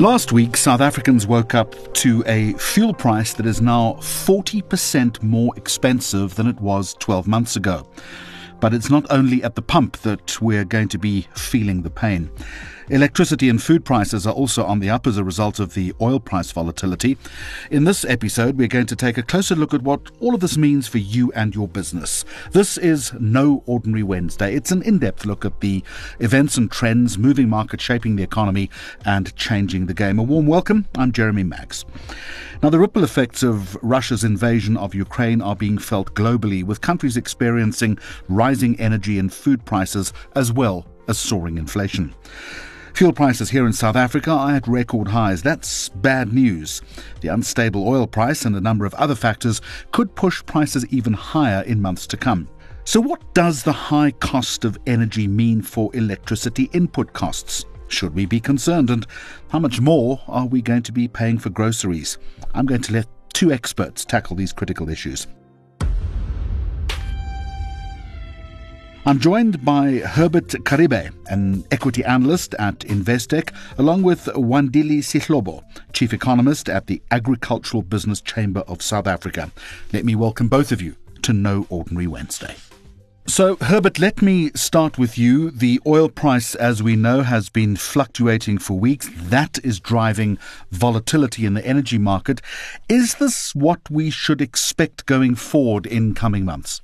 Last week, South Africans woke up to a fuel price that is now 40% more expensive than it was 12 months ago. But it's not only at the pump that we're going to be feeling the pain. Electricity and food prices are also on the up as a result of the oil price volatility. In this episode, we're going to take a closer look at what all of this means for you and your business. This is No Ordinary Wednesday. It's an in depth look at the events and trends, moving markets, shaping the economy, and changing the game. A warm welcome. I'm Jeremy Maggs. Now, the ripple effects of Russia's invasion of Ukraine are being felt globally, with countries experiencing rising energy and food prices as well as soaring inflation. Fuel prices here in South Africa are at record highs. That's bad news. The unstable oil price and a number of other factors could push prices even higher in months to come. So, what does the high cost of energy mean for electricity input costs? Should we be concerned? And how much more are we going to be paying for groceries? I'm going to let two experts tackle these critical issues. I'm joined by Herbert Karibe, an equity analyst at Investec, along with Wandile Sihlobo, chief economist at the Agricultural Business Chamber of South Africa. Let me welcome both of you to No Ordinary Wednesday. So, Herbert, let me start with you. The oil price, as we know, has been fluctuating for weeks. That is driving volatility in the energy market. Is this what we should expect going forward in coming months?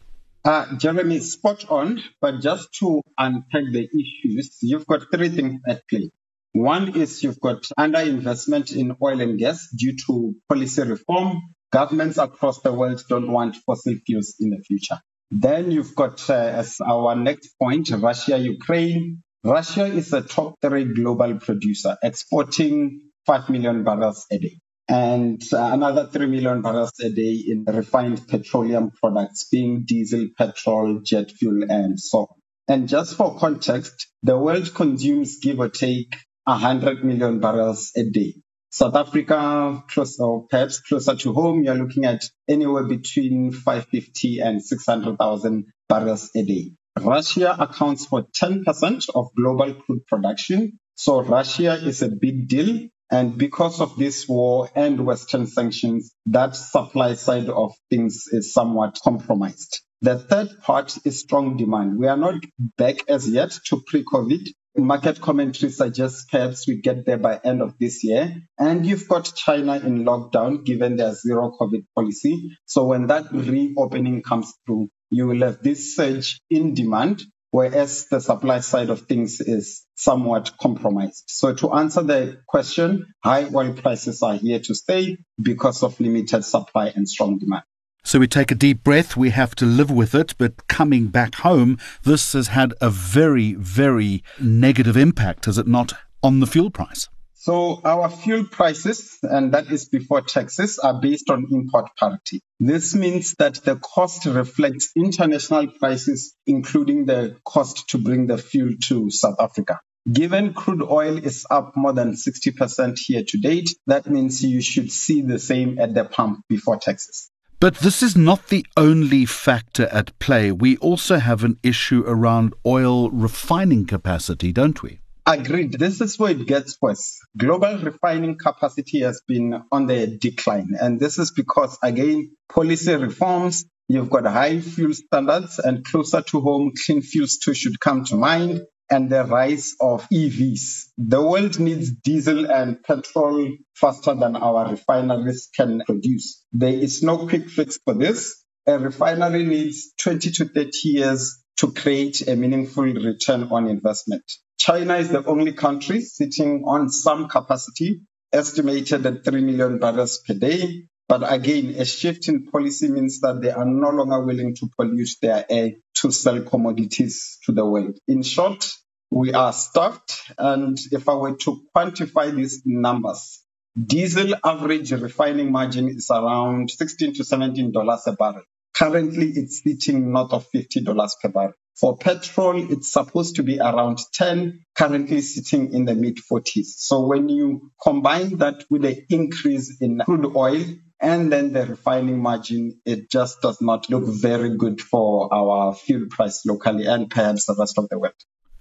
Uh, Jeremy, spot on. But just to unpack the issues, you've got three things at play. One is you've got underinvestment in oil and gas due to policy reform. Governments across the world don't want fossil fuels in the future. Then you've got, uh, as our next point, Russia, Ukraine. Russia is the top three global producer, exporting 5 million barrels a day and uh, another 3 million barrels a day in refined petroleum products, being diesel, petrol, jet fuel, and so on. And just for context, the world consumes give or take 100 million barrels a day. South Africa, close, or perhaps closer to home, you're looking at anywhere between 550 and 600,000 barrels a day. Russia accounts for 10% of global crude production. So Russia is a big deal and because of this war and Western sanctions, that supply side of things is somewhat compromised. The third part is strong demand. We are not back as yet to pre-COVID. Market commentary suggests perhaps we get there by end of this year. And you've got China in lockdown given their zero COVID policy. So when that reopening comes through, you will have this surge in demand whereas the supply side of things is somewhat compromised. So to answer the question, high oil prices are here to stay because of limited supply and strong demand. So we take a deep breath, we have to live with it, but coming back home, this has had a very, very negative impact, has it not, on the fuel price? So our fuel prices, and that is before taxes, are based on import parity. This means that the cost reflects international prices, including the cost to bring the fuel to South Africa. Given crude oil is up more than 60% here to date, that means you should see the same at the pump before taxes. But this is not the only factor at play. We also have an issue around oil refining capacity, don't we? Agreed. This is where it gets worse. Global refining capacity has been on the decline. And this is because, again, policy reforms, you've got high fuel standards and closer to home, clean fuels 2 should come to mind and the rise of EVs. The world needs diesel and petrol faster than our refineries can produce. There is no quick fix for this. A refinery needs 20 to 30 years to create a meaningful return on investment. China is the only country sitting on some capacity, estimated at 3 million barrels per day. But again, a shift in policy means that they are no longer willing to pollute their air to sell commodities to the world. In short, we are stuffed. And if I were to quantify these numbers, diesel average refining margin is around 16 to 17 dollars a barrel. Currently, it's sitting north of $50 per barrel. For petrol, it's supposed to be around 10, currently sitting in the mid 40s. So when you combine that with the increase in crude oil and then the refining margin, it just does not look very good for our fuel price locally and perhaps the rest of the world.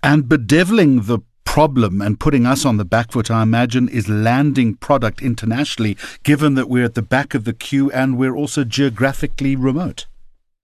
And bedeviling the problem and putting us on the back foot, I imagine, is landing product internationally, given that we're at the back of the queue and we're also geographically remote.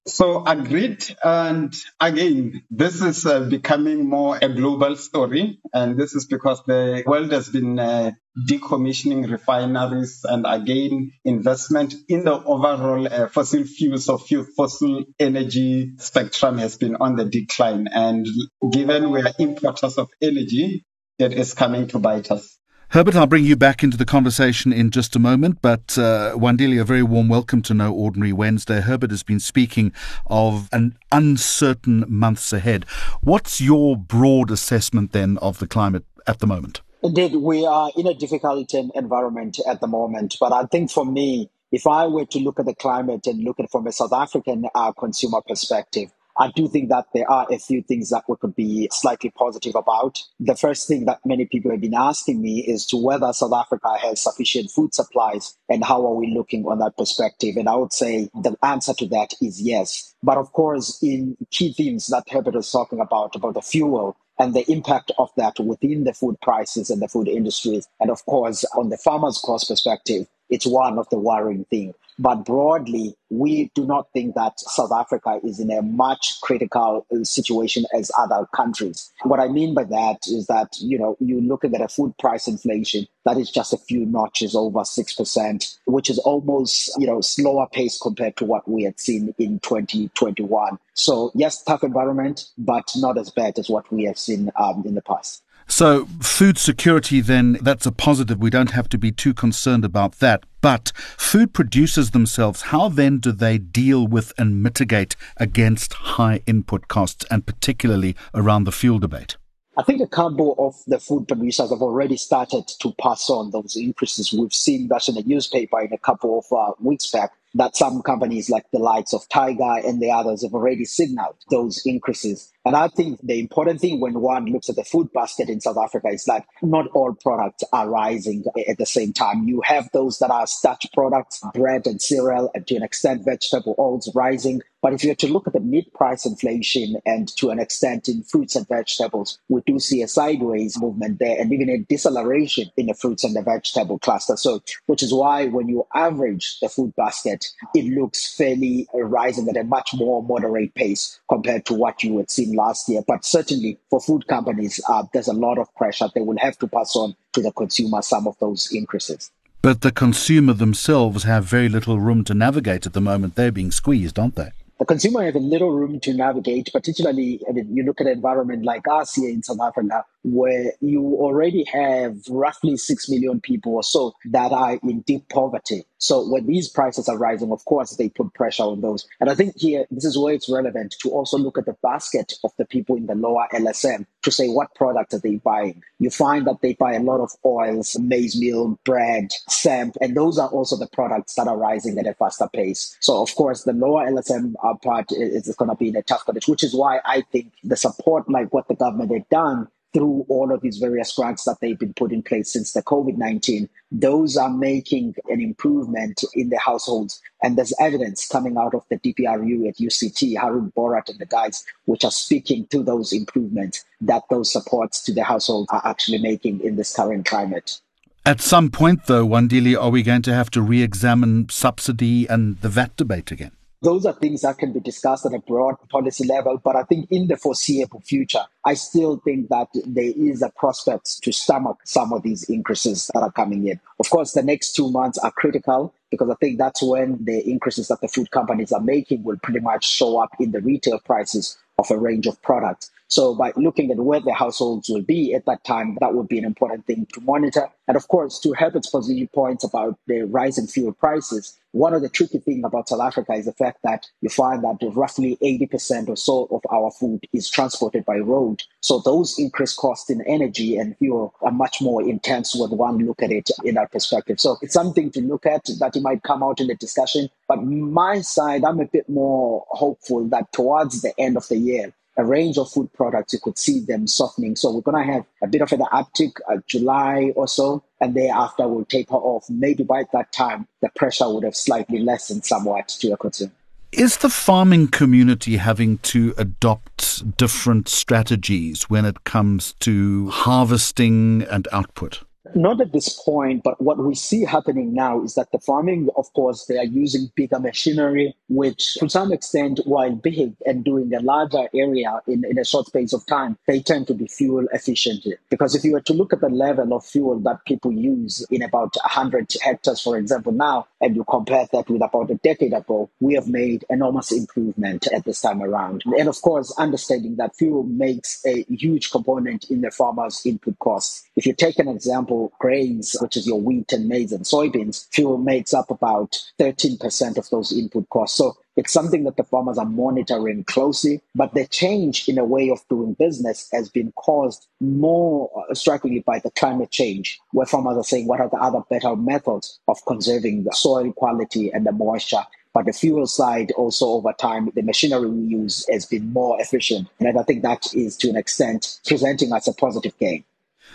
So agreed. And again, this is uh, becoming more a global story. And this is because the world has been uh, decommissioning refineries and again, investment in the overall uh, fossil fuels or fossil energy spectrum has been on the decline. And given we are importers of energy, it is coming to bite us. Herbert, I'll bring you back into the conversation in just a moment, but uh, Wandile, a very warm welcome to No Ordinary Wednesday. Herbert has been speaking of an uncertain months ahead. What's your broad assessment then of the climate at the moment? Indeed, we are in a difficult environment at the moment, but I think for me, if I were to look at the climate and look at it from a South African uh, consumer perspective, I do think that there are a few things that we could be slightly positive about. The first thing that many people have been asking me is to whether South Africa has sufficient food supplies and how are we looking on that perspective. And I would say the answer to that is yes. But of course, in key themes that Herbert was talking about, about the fuel, and the impact of that within the food prices and the food industries. And of course, on the farmer's cost perspective, it's one of the worrying things. But broadly, we do not think that South Africa is in a much critical uh, situation as other countries. What I mean by that is that, you know, you're looking at a food price inflation that is just a few notches over 6%, which is almost, you know, slower pace compared to what we had seen in 2021. So yes, tough environment, but not as bad as what we have seen um, in the past. So, food security, then, that's a positive. We don't have to be too concerned about that. But food producers themselves, how then do they deal with and mitigate against high input costs, and particularly around the fuel debate? I think a couple of the food producers have already started to pass on those increases. We've seen that in the newspaper in a couple of uh, weeks back that some companies like the likes of Tiger and the others have already signaled those increases. And I think the important thing when one looks at the food basket in South Africa is that not all products are rising at the same time. You have those that are starch products, bread and cereal, and to an extent, vegetable oils rising. But if you were to look at the mid price inflation and to an extent in fruits and vegetables, we do see a sideways movement there and even a deceleration in the fruits and the vegetable cluster. So, which is why when you average the food basket, it looks fairly rising at a much more moderate pace compared to what you would see last year. But certainly for food companies, uh, there's a lot of pressure. They will have to pass on to the consumer some of those increases. But the consumer themselves have very little room to navigate at the moment. They're being squeezed, aren't they? the consumer has a little room to navigate, particularly I mean, you look at an environment like us here in South Africa, where you already have roughly 6 million people or so that are in deep poverty. So when these prices are rising, of course, they put pressure on those. And I think here, this is where it's relevant to also look at the basket of the people in the lower LSM to say what products are they buying. You find that they buy a lot of oils, maize meal, bread, samp, and those are also the products that are rising at a faster pace. So of course, the lower LSM uh, part is going to be in a tough condition, which is why I think the support, like what the government had done through all of these various grants that they've been put in place since the COVID 19, those are making an improvement in the households. And there's evidence coming out of the DPRU at UCT, Haroon Bhorat and the guys, which are speaking to those improvements that those supports to the household are actually making in this current climate. At some point, though, Wandile, are we going to have to re examine subsidy and the VAT debate again? Those are things that can be discussed at a broad policy level, but I think in the foreseeable future, I still think that there is a prospect to stomach some of these increases that are coming in. Of course, the next two months are critical because I think that's when the increases that the food companies are making will pretty much show up in the retail prices of a range of products. So by looking at where the households will be at that time, that would be an important thing to monitor. And of course, to Herbert's positive points about the rising fuel prices, one of the tricky things about South Africa is the fact that you find that roughly 80% or so of our food is transported by road. So those increased costs in energy and fuel are much more intense when one look at it in that perspective. So it's something to look at that it might come out in the discussion. But my side, I'm a bit more hopeful that towards the end of the year, a range of food products, you could see them softening. So we're going to have a bit of an uptick uh, July or so, and thereafter we'll taper off. Maybe by that time, the pressure would have slightly lessened somewhat to a consumer. Is the farming community having to adopt different strategies when it comes to harvesting and output? Not at this point, but what we see happening now is that the farming, of course, they are using bigger machinery, which to some extent, while big and doing a larger area in, in a short space of time, they tend to be fuel efficient. Because if you were to look at the level of fuel that people use in about 100 hectares, for example, now, and you compare that with about a decade ago, we have made enormous improvement at this time around. And of course, understanding that fuel makes a huge component in the farmer's input costs. If you take an example, grains, which is your wheat and maize and soybeans, fuel makes up about 13% of those input costs. So it's something that the farmers are monitoring closely, but the change in a way of doing business has been caused more uh, strikingly by the climate change, where farmers are saying, what are the other better methods of conserving the soil quality and the moisture? But the fuel side also over time, the machinery we use has been more efficient. And I think that is to an extent presenting us a positive gain.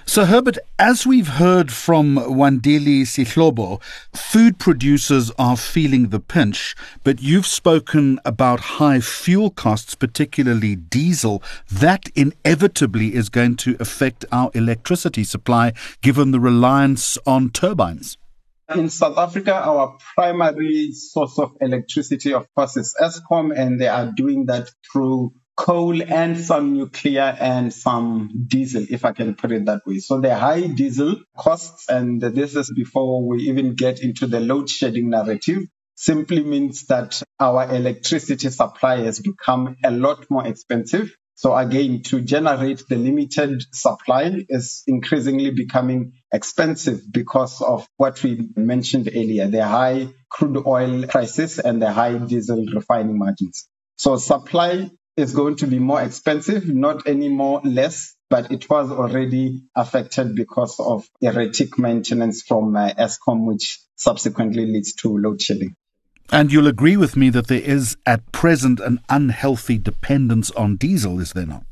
So, Herbert, as we've heard from Wandile Sihlobo, food producers are feeling the pinch, but you've spoken about high fuel costs, particularly diesel. That inevitably is going to affect our electricity supply given the reliance on turbines. In South Africa, our primary source of electricity, of course, is Eskom, and they are doing that through coal and some nuclear and some diesel, if I can put it that way. So the high diesel costs, and this is before we even get into the load shedding narrative, simply means that our electricity supply has become a lot more expensive. So again, to generate the limited supply is increasingly becoming expensive because of what we mentioned earlier, the high crude oil prices and the high diesel refining margins. So supply is going to be more expensive, not any more less, but it was already affected because of erratic maintenance from uh, Eskom, which subsequently leads to load shedding. And you'll agree with me that there is at present an unhealthy dependence on diesel, is there not?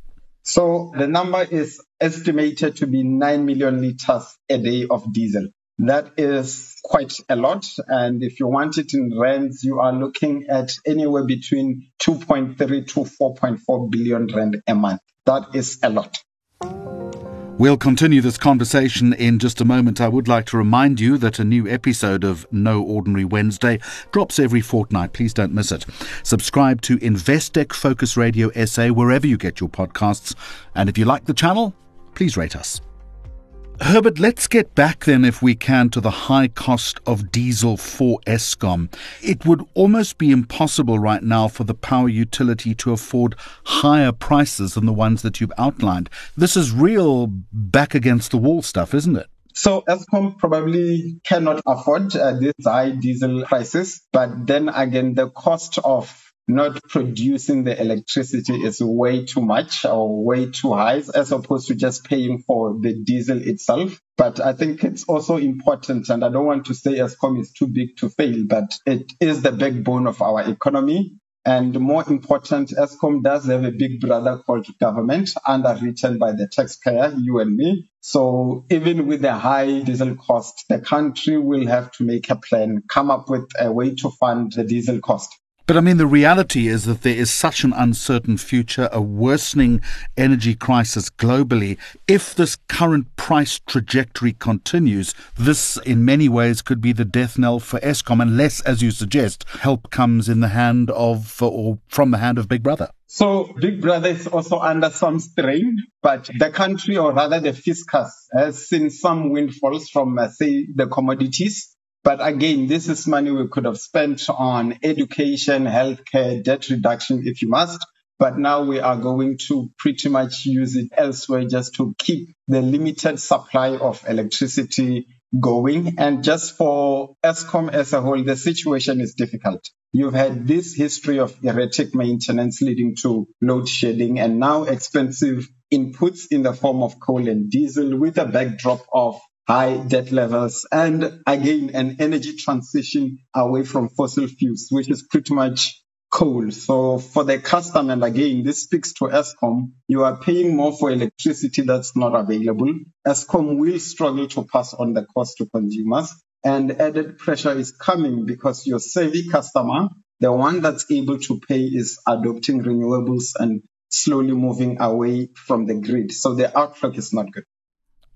So the number is estimated to be 9 million liters a day of diesel. That is quite a lot. And if you want it in rands, you are looking at anywhere between 2.3 to 4.4 billion rand a month. That is a lot. We'll continue this conversation in just a moment. I would like to remind you that a new episode of No Ordinary Wednesday drops every fortnight. Please don't miss it. Subscribe to Investec Focus Radio SA wherever you get your podcasts. And if you like the channel, please rate us. Herbert, let's get back then, if we can, to the high cost of diesel for Eskom. It would almost be impossible right now for the power utility to afford higher prices than the ones that you've outlined. This is real back against the wall stuff, isn't it? So Eskom probably cannot afford uh, these high diesel prices, but then again, the cost of not producing the electricity is way too much or way too high as opposed to just paying for the diesel itself. But I think it's also important, and I don't want to say Eskom is too big to fail, but it is the backbone of our economy. And more important, Eskom does have a big brother called government, underwritten by the taxpayer, you and me. So even with the high diesel cost, the country will have to make a plan, come up with a way to fund the diesel cost. But I mean, the reality is that there is such an uncertain future, a worsening energy crisis globally. If this current price trajectory continues, this in many ways could be the death knell for Eskom, unless, as you suggest, help comes in the hand of or from the hand of Big Brother. So Big Brother is also under some strain, but the country, or rather the fiscus, has seen some windfalls from, uh, say, the commodities but again, this is money we could have spent on education, healthcare, debt reduction if you must. But now we are going to pretty much use it elsewhere just to keep the limited supply of electricity going. And just for Eskom as a whole, the situation is difficult. You've had this history of erratic maintenance leading to load shedding and now expensive inputs in the form of coal and diesel with a backdrop of high debt levels, and again, an energy transition away from fossil fuels, which is pretty much coal. So for the customer, and again, this speaks to Eskom, you are paying more for electricity that's not available. Eskom will struggle to pass on the cost to consumers. And added pressure is coming because your savvy customer, The one that's able to pay is adopting renewables and slowly moving away from the grid. So the outlook is not good.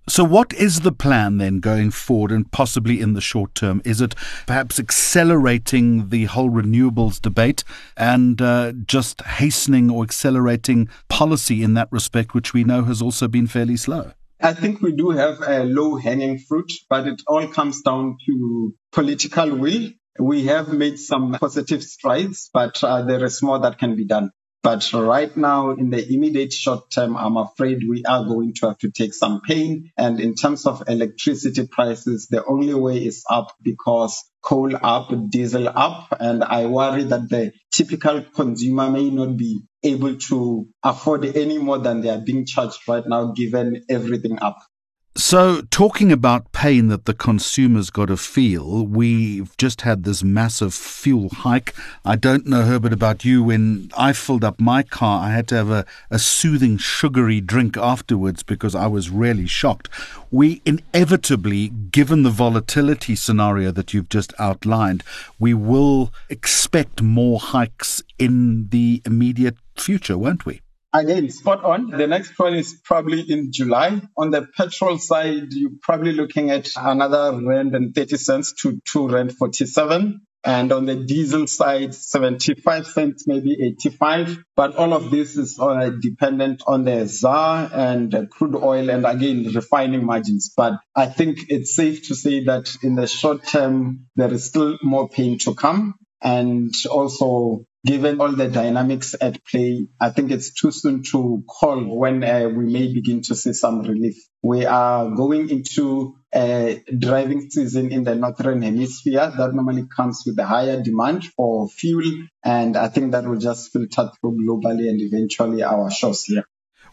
So, what is the plan then going forward and possibly in the short term? Is it perhaps accelerating the whole renewables debate and uh, just hastening or accelerating policy in that respect, which we know has also been fairly slow? I think we do have a low hanging fruit, but it all comes down to political will. We have made some positive strides, but uh, there is more that can be done. But right now, in the immediate short term, I'm afraid we are going to have to take some pain. And in terms of electricity prices, the only way is up because coal up, diesel up. And I worry that the typical consumer may not be able to afford any more than they are being charged right now, given everything up. So, talking about pain that the consumer's got to feel, we've just had this massive fuel hike. I don't know, Herbert, about you. When I filled up my car, I had to have a, a soothing, sugary drink afterwards because I was really shocked. We inevitably, given the volatility scenario that you've just outlined, we will expect more hikes in the immediate future, won't we? Again, spot on. The next one is probably in July. On the petrol side, you're probably looking at another rand and 30 cents to 2 rand 47. And on the diesel side, 75 cents, maybe 85. But all of this is uh, dependent on the ZAR and crude oil and again, refining margins. But I think it's safe to say that in the short term, there is still more pain to come. And also given all the dynamics at play, I think it's too soon to call when uh, we may begin to see some relief. We are going into a driving season in the northern hemisphere that normally comes with a higher demand for fuel. And I think that will just filter through globally and eventually our shores here.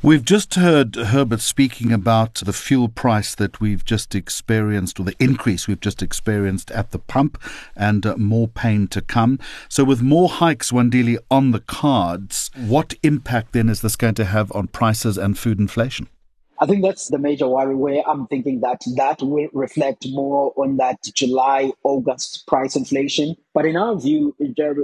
We've just heard Herbert speaking about the fuel price that we've just experienced, or the increase we've just experienced at the pump, and uh, more pain to come. So, with more hikes, Wandile, on the cards, what impact then is this going to have on prices and food inflation? I think that's the major worry where I'm thinking that that will reflect more on that July, August price inflation. But in our view,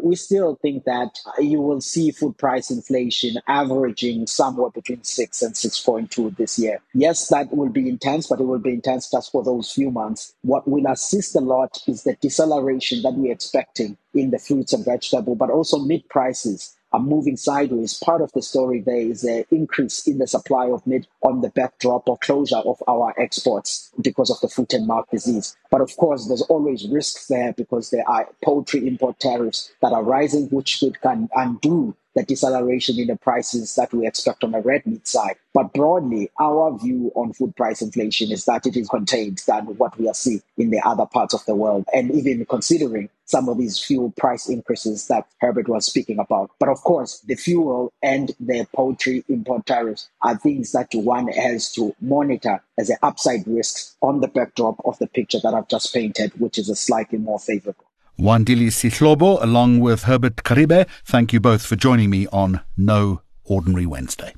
we still think that you will see food price inflation averaging somewhere between 6 and 6.2 this year. Yes, that will be intense, but it will be intense just for those few months. What will assist a lot is the deceleration that we're expecting in the fruits and vegetable, but also meat prices are moving sideways. Part of the story there is an increase in the supply of meat on the backdrop of closure of our exports because of the foot and mouth disease. But of course, there's always risks there because there are poultry import tariffs that are rising, which could can undo the deceleration in the prices that we expect on the red meat side. But broadly, our view on food price inflation is that it is contained than what we are seeing in the other parts of the world. And even considering some of these fuel price increases that Herbert was speaking about. But of course, the fuel and the poultry import tariffs are things that one has to monitor as an upside risks on the backdrop of the picture that I've just painted, which is a slightly more favorable. Wandile Sihlobo, along with Herbert Karibe, thank you both for joining me on No Ordinary Wednesday.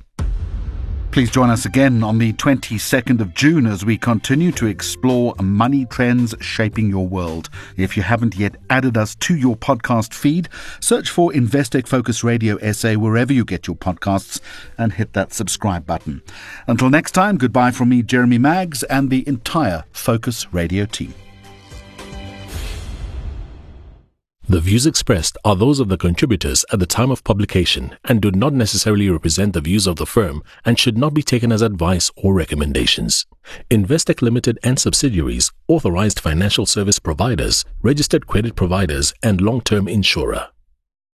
Please join us again on the 22nd of June as we continue to explore money trends shaping your world. If you haven't yet added us to your podcast feed, search for Investec Focus Radio SA wherever you get your podcasts and hit that subscribe button. Until next time, goodbye from me, Jeremy Maggs, and the entire Focus Radio team. The views expressed are those of the contributors at the time of publication and do not necessarily represent the views of the firm and should not be taken as advice or recommendations. Investec Limited and subsidiaries, authorized financial service providers, registered credit providers, and long-term insurer.